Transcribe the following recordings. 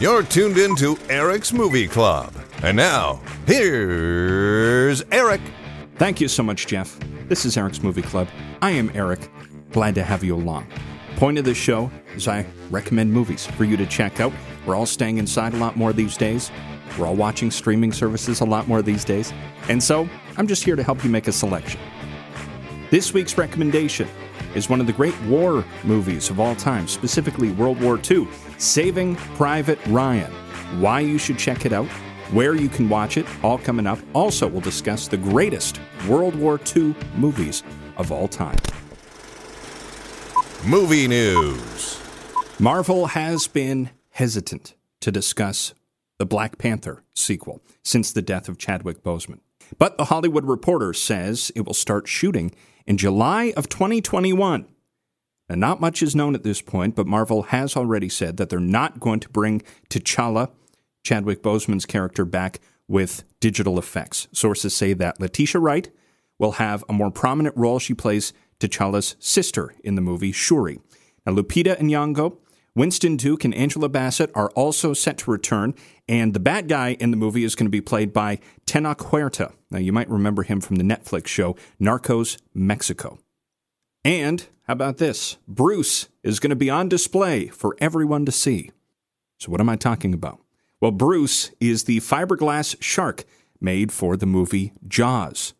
You're tuned in to Eryk's Movie Club. And now, here's Eryk. Thank you so much, Jeff. This is Eryk's Movie Club. I am Eryk. Glad to have you along. Point of the show is I recommend movies for you to check out. We're all staying inside a lot more these days. We're all watching streaming services a lot more these days. And so I'm just here to help you make a selection. This week's recommendation is one of the great war movies of all time, specifically World War II, Saving Private Ryan. Why you should check it out, where you can watch it, all coming up. Also, we'll discuss the greatest World War II movies of all time. Movie news. Marvel has been hesitant to discuss the Black Panther sequel since the death of Chadwick Boseman. But The Hollywood Reporter says it will start shooting in July of 2021. Now, not much is known at this point, but Marvel has already said that they're not going to bring T'Challa, Chadwick Boseman's character, back with digital effects. Sources say that Letitia Wright will have a more prominent role. She plays T'Challa's sister in the movie, Shuri. Now, Lupita Nyong'o, Winston Duke, and Angela Bassett are also set to return, and the bad guy in the movie is going to be played by Tenoch Huerta. Now, you might remember him from the Netflix show Narcos Mexico. And how about this? Bruce is going to be on display for everyone to see. So, what am I talking about? Well, Bruce is the fiberglass shark made for the movie Jaws.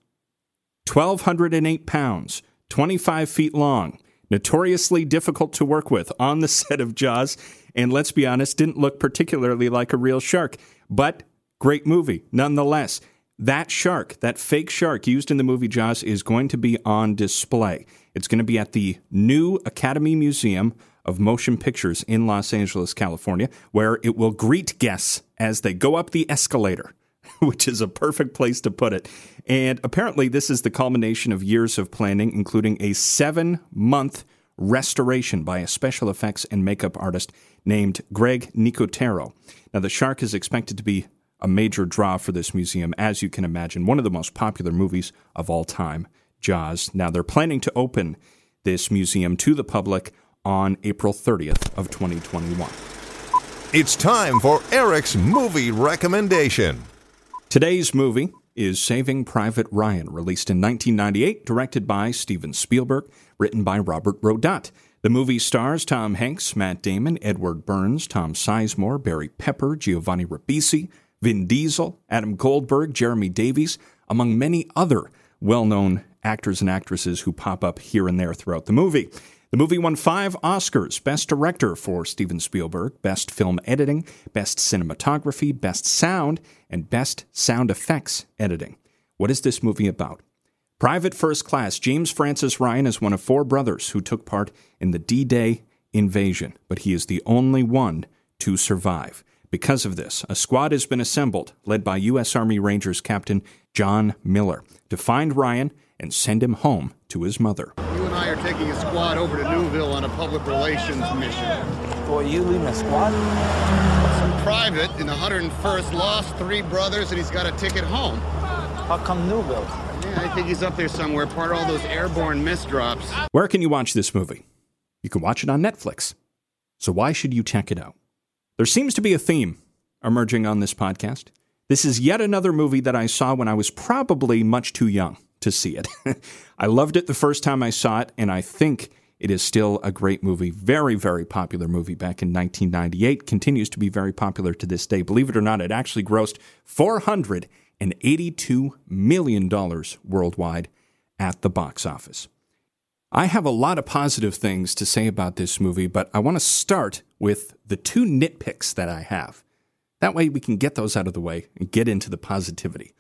1,208 pounds, 25 feet long, notoriously difficult to work with on the set of Jaws, and let's be honest, didn't look particularly like a real shark, but great movie nonetheless. That shark, that fake shark used in the movie Jaws, is going to be on display. It's going to be at the new Academy Museum of Motion Pictures in Los Angeles, California, where it will greet guests as they go up the escalator, which is a perfect place to put it. And apparently, this is the culmination of years of planning, including a seven month restoration by a special effects and makeup artist named Greg Nicotero. Now, the shark is expected to be a major draw for this museum, as you can imagine, one of the most popular movies of all time, Jaws. Now, they're planning to open this museum to the public on April 30th of 2021. It's time for Eryk's movie recommendation. Today's movie is Saving Private Ryan, released in 1998, directed by Steven Spielberg, written by Robert Rodat. The movie stars Tom Hanks, Matt Damon, Edward Burns, Tom Sizemore, Barry Pepper, Giovanni Ribisi, Vin Diesel, Adam Goldberg, Jeremy Davies, among many other well known actors and actresses who pop up here and there throughout the movie. The movie won five Oscars Best Director for Steven Spielberg, Best Film Editing, Best Cinematography, Best Sound, and Best Sound Effects Editing. What is this movie about? Private First Class James Francis Ryan is one of four brothers who took part in the D Day invasion, but he is the only one to survive. Because of this, a squad has been assembled, led by U.S. Army Rangers Captain John Miller, to find Ryan and send him home to his mother. You and I are taking a squad over to Neuville on a public relations mission. Boy, you leading a squad? Some private in the 101st lost three brothers and he's got a ticket home. How come Neuville? Yeah, I think he's up there somewhere, part of all those airborne misdrops. Where can you watch this movie? You can watch it on Netflix. So why should you check it out? There seems to be a theme emerging on this podcast. This is yet another movie that I saw when I was probably much too young to see it. I loved it the first time I saw it, and I think it is still a great movie. Very, very popular movie back in 1998. Continues to be very popular to this day. Believe it or not, it actually grossed $482 million worldwide at the box office. I have a lot of positive things to say about this movie, but I want to start with the two nitpicks that I have. That way we can get those out of the way and get into the positivity.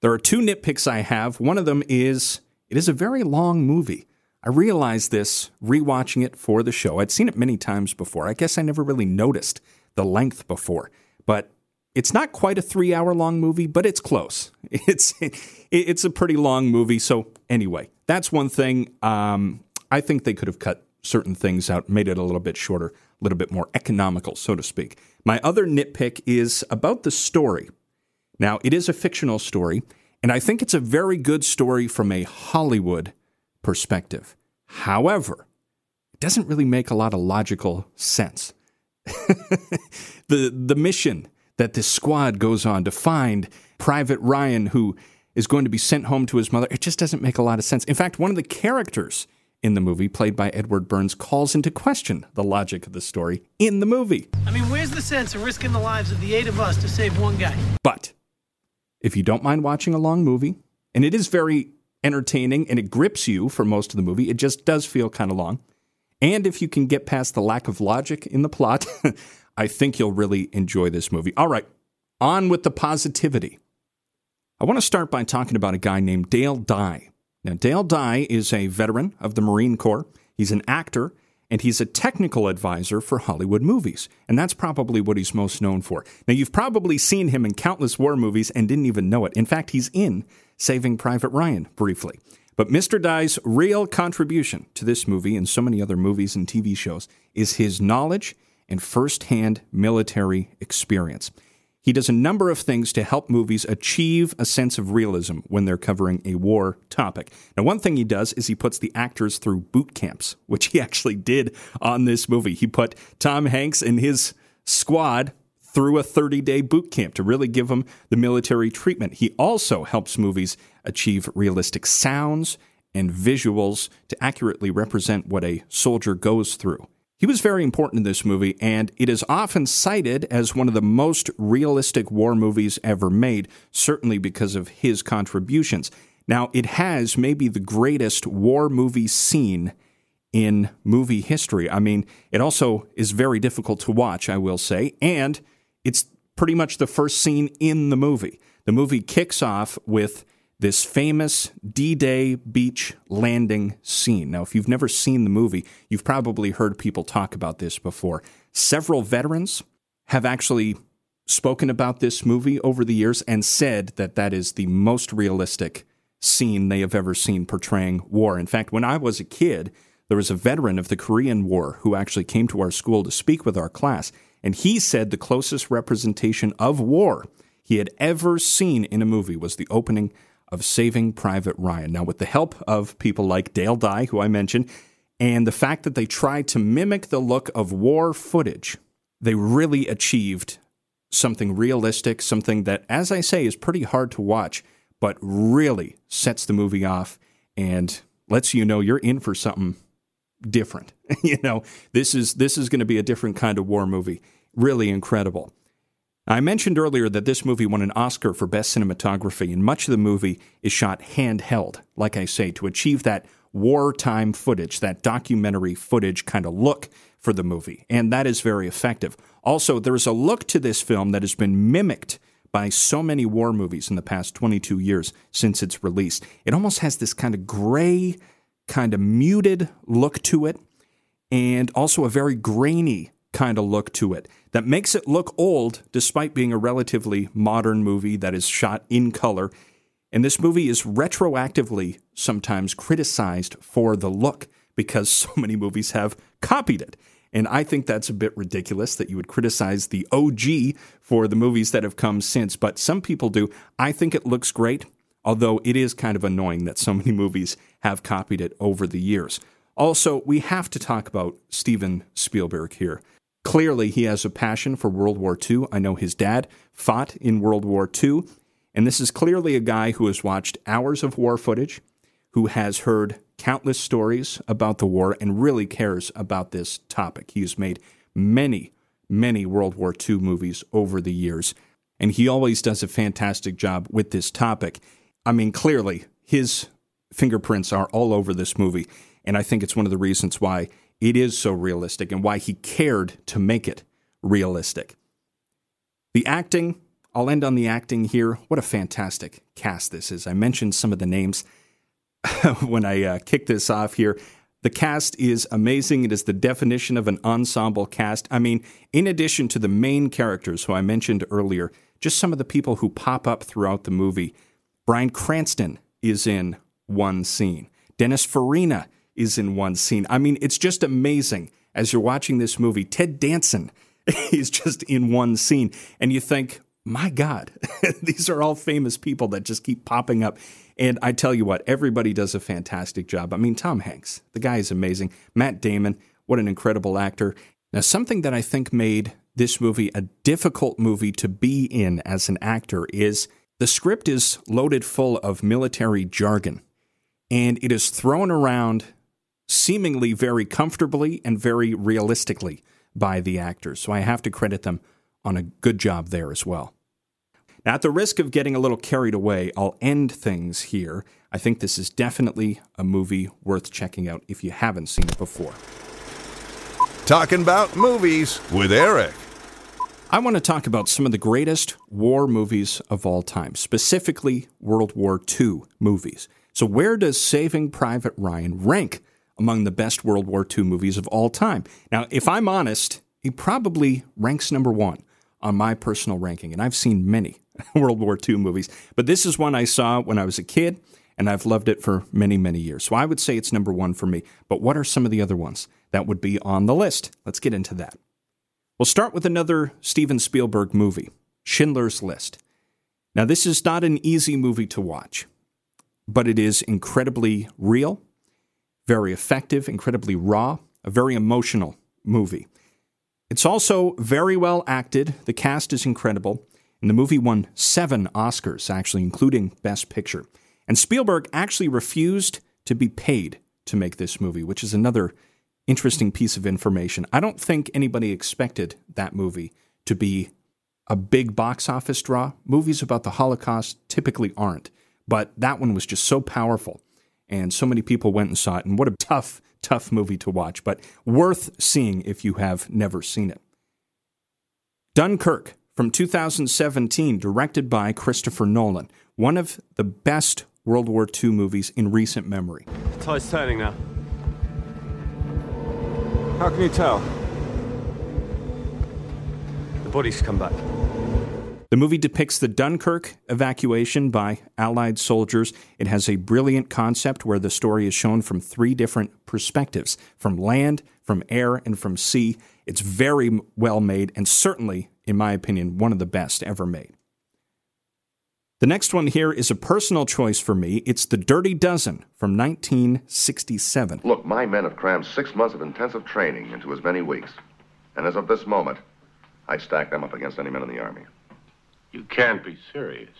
There are two nitpicks I have. One of them is it is a very long movie. I realized this rewatching it for the show. I'd seen it many times before. I guess I never really noticed the length before. But it's not quite a three hour long movie, but it's close. It's it's a pretty long movie. So anyway, that's one thing. Um, I think they could have cut certain things out, made it a little bit shorter, a little bit more economical, so to speak. My other nitpick is about the story. Now, it is a fictional story, and I think it's a very good story from a Hollywood perspective. However, it doesn't really make a lot of logical sense. the the mission that this squad goes on to find Private Ryan, who is going to be sent home to his mother, it just doesn't make a lot of sense. In fact, one of the characters in the movie, played by Edward Burns, calls into question the logic of the story in the movie. I mean, where's the sense of risking the lives of the eight of us to save one guy? But if you don't mind watching a long movie, and it is very entertaining and it grips you for most of the movie, it just does feel kind of long. And if you can get past the lack of logic in the plot, I think you'll really enjoy this movie. All right, on with the positivity. I want to start by talking about a guy named Dale Dye. Now, Dale Dye is a veteran of the Marine Corps. He's an actor and he's a technical advisor for Hollywood movies. And that's probably what he's most known for. Now, you've probably seen him in countless war movies and didn't even know it. In fact, he's in Saving Private Ryan briefly. But Mr. Dye's real contribution to this movie and so many other movies and TV shows is his knowledge and firsthand military experience. He does a number of things to help movies achieve a sense of realism when they're covering a war topic. Now, one thing he does is he puts the actors through boot camps, which he actually did on this movie. He put Tom Hanks and his squad through a 30 day boot camp to really give them the military treatment. He also helps movies achieve realistic sounds and visuals to accurately represent what a soldier goes through. He was very important in this movie, and it is often cited as one of the most realistic war movies ever made, certainly because of his contributions. Now, it has maybe the greatest war movie scene in movie history. I mean, it also is very difficult to watch, I will say, and it's pretty much the first scene in the movie. The movie kicks off with this famous D Day beach landing scene. Now, if you've never seen the movie, you've probably heard people talk about this before. Several veterans have actually spoken about this movie over the years and said that that is the most realistic scene they have ever seen portraying war. In fact, when I was a kid, there was a veteran of the Korean War who actually came to our school to speak with our class, and he said the closest representation of war he had ever seen in a movie was the opening of Saving Private Ryan. Now, with the help of people like Dale Dye, who I mentioned, and the fact that they tried to mimic the look of war footage, they really achieved something realistic, something that, as I say, is pretty hard to watch, but really sets the movie off and lets you know you're in for something different. you know, this is this is going to be a different kind of war movie. Really incredible. I mentioned earlier that this movie won an Oscar for Best Cinematography, and much of the movie is shot handheld, like I say, to achieve that wartime footage, that documentary footage kind of look for the movie. And that is very effective. Also, there is a look to this film that has been mimicked by so many war movies in the past 22 years since its release. It almost has this kind of gray, kind of muted look to it, and also a very grainy kind of look to it that makes it look old despite being a relatively modern movie that is shot in color. And this movie is retroactively sometimes criticized for the look because so many movies have copied it. And I think that's a bit ridiculous that you would criticize the OG for the movies that have come since, but some people do. I think it looks great, although it is kind of annoying that so many movies have copied it over the years. Also, we have to talk about Steven Spielberg here. Clearly, he has a passion for World War II. I know his dad fought in World War II, and this is clearly a guy who has watched hours of war footage, who has heard countless stories about the war, and really cares about this topic. He has made many, many World War II movies over the years, and he always does a fantastic job with this topic. I mean, clearly, his fingerprints are all over this movie, and I think it's one of the reasons why it is so realistic and why he cared to make it realistic. The acting, I'll end on the acting here. What a fantastic cast this is. I mentioned some of the names when I uh, kicked this off here. The cast is amazing. It is the definition of an ensemble cast. I mean, in addition to the main characters who I mentioned earlier, just some of the people who pop up throughout the movie. Bryan Cranston is in one scene. Dennis Farina is in one scene. I mean, it's just amazing as you're watching this movie. Ted Danson is just in one scene, and you think, my God, these are all famous people that just keep popping up. And I tell you what, everybody does a fantastic job. I mean, Tom Hanks, the guy is amazing. Matt Damon, what an incredible actor. Now, something that I think made this movie a difficult movie to be in as an actor is the script is loaded full of military jargon and it is thrown around seemingly very comfortably and very realistically by the actors. So I have to credit them on a good job there as well. Now, at the risk of getting a little carried away, I'll end things here. I think this is definitely a movie worth checking out if you haven't seen it before. Talking about movies with Eryk. I want to talk about some of the greatest war movies of all time, specifically World War II movies. So, where does Saving Private Ryan rank among the best World War II movies of all time? Now, if I'm honest, he probably ranks number one on my personal ranking, and I've seen many World War II movies, but this is one I saw when I was a kid, and I've loved it for many, many years. So I would say it's number one for me. But what are some of the other ones that would be on the list? Let's get into that. We'll start with another Steven Spielberg movie, Schindler's List. Now, this is not an easy movie to watch, but it is incredibly real, very effective, incredibly raw, a very emotional movie. It's also very well acted. The cast is incredible. And the movie won seven Oscars, actually, including Best Picture. And Spielberg actually refused to be paid to make this movie, which is another interesting piece of information. I don't think anybody expected that movie to be a big box office draw. Movies about the Holocaust typically aren't, but that one was just so powerful. And so many people went and saw it. And what a tough, tough movie to watch, but worth seeing if you have never seen it. Dunkirk from 2017, directed by Christopher Nolan, one of the best World War II movies in recent memory. The tide's turning now. How can you tell? The bodies come back. The movie depicts the Dunkirk evacuation by Allied soldiers. It has a brilliant concept where the story is shown from three different perspectives from land, from air, and from sea. It's very well made and certainly, in my opinion, one of the best ever made. The next one here is a personal choice for me. It's The Dirty Dozen from 1967. Look, my men have crammed six months of intensive training into as many weeks. And as of this moment, I'd stack them up against any men in the Army. You can't be serious.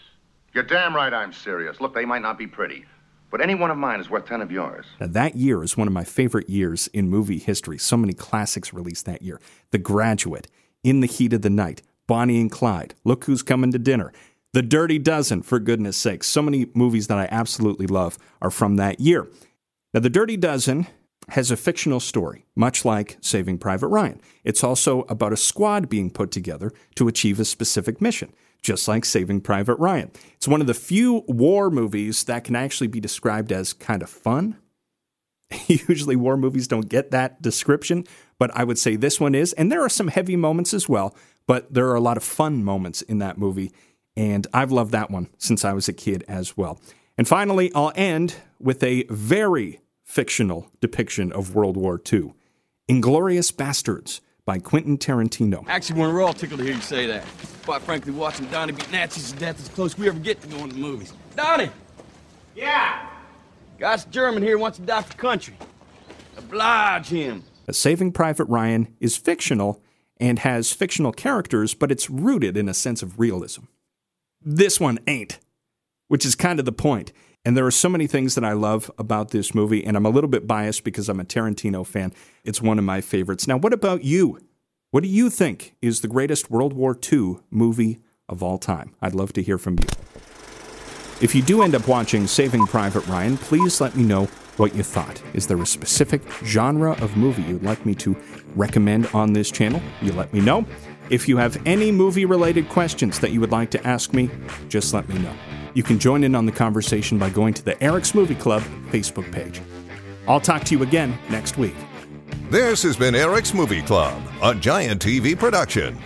You're damn right I'm serious. Look, they might not be pretty, but any one of mine is worth ten of yours. Now, that year is one of my favorite years in movie history. So many classics released that year The Graduate, In the Heat of the Night, Bonnie and Clyde, Look Who's Coming to Dinner. The Dirty Dozen, for goodness sakes. So many movies that I absolutely love are from that year. Now, The Dirty Dozen has a fictional story, much like Saving Private Ryan. It's also about a squad being put together to achieve a specific mission, just like Saving Private Ryan. It's one of the few war movies that can actually be described as kind of fun. Usually, war movies don't get that description, but I would say this one is. And there are some heavy moments as well, but there are a lot of fun moments in that movie and I've loved that one since I was a kid as well. And finally, I'll end with a very fictional depiction of World War II Inglourious Basterds by Quentin Tarantino. Actually, we're all tickled to hear you say that. Quite frankly, watching Donnie beat Nazis to death is close we ever get to going to the movies. Donnie! Yeah. Guy's German here wants to die for country. Oblige him. Saving Private Ryan is fictional and has fictional characters, but it's rooted in a sense of realism. This one ain't, which is kind of the point. And there are so many things that I love about this movie, and I'm a little bit biased because I'm a Tarantino fan. It's one of my favorites. Now, what about you? What do you think is the greatest World War II movie of all time? I'd love to hear from you. If you do end up watching Saving Private Ryan, please let me know what you thought. Is there a specific genre of movie you'd like me to recommend on this channel? You let me know. If you have any movie related questions that you would like to ask me, just let me know. You can join in on the conversation by going to the Eryk's Movie Club Facebook page. I'll talk to you again next week. This has been Eryk's Movie Club, a Giant TV production.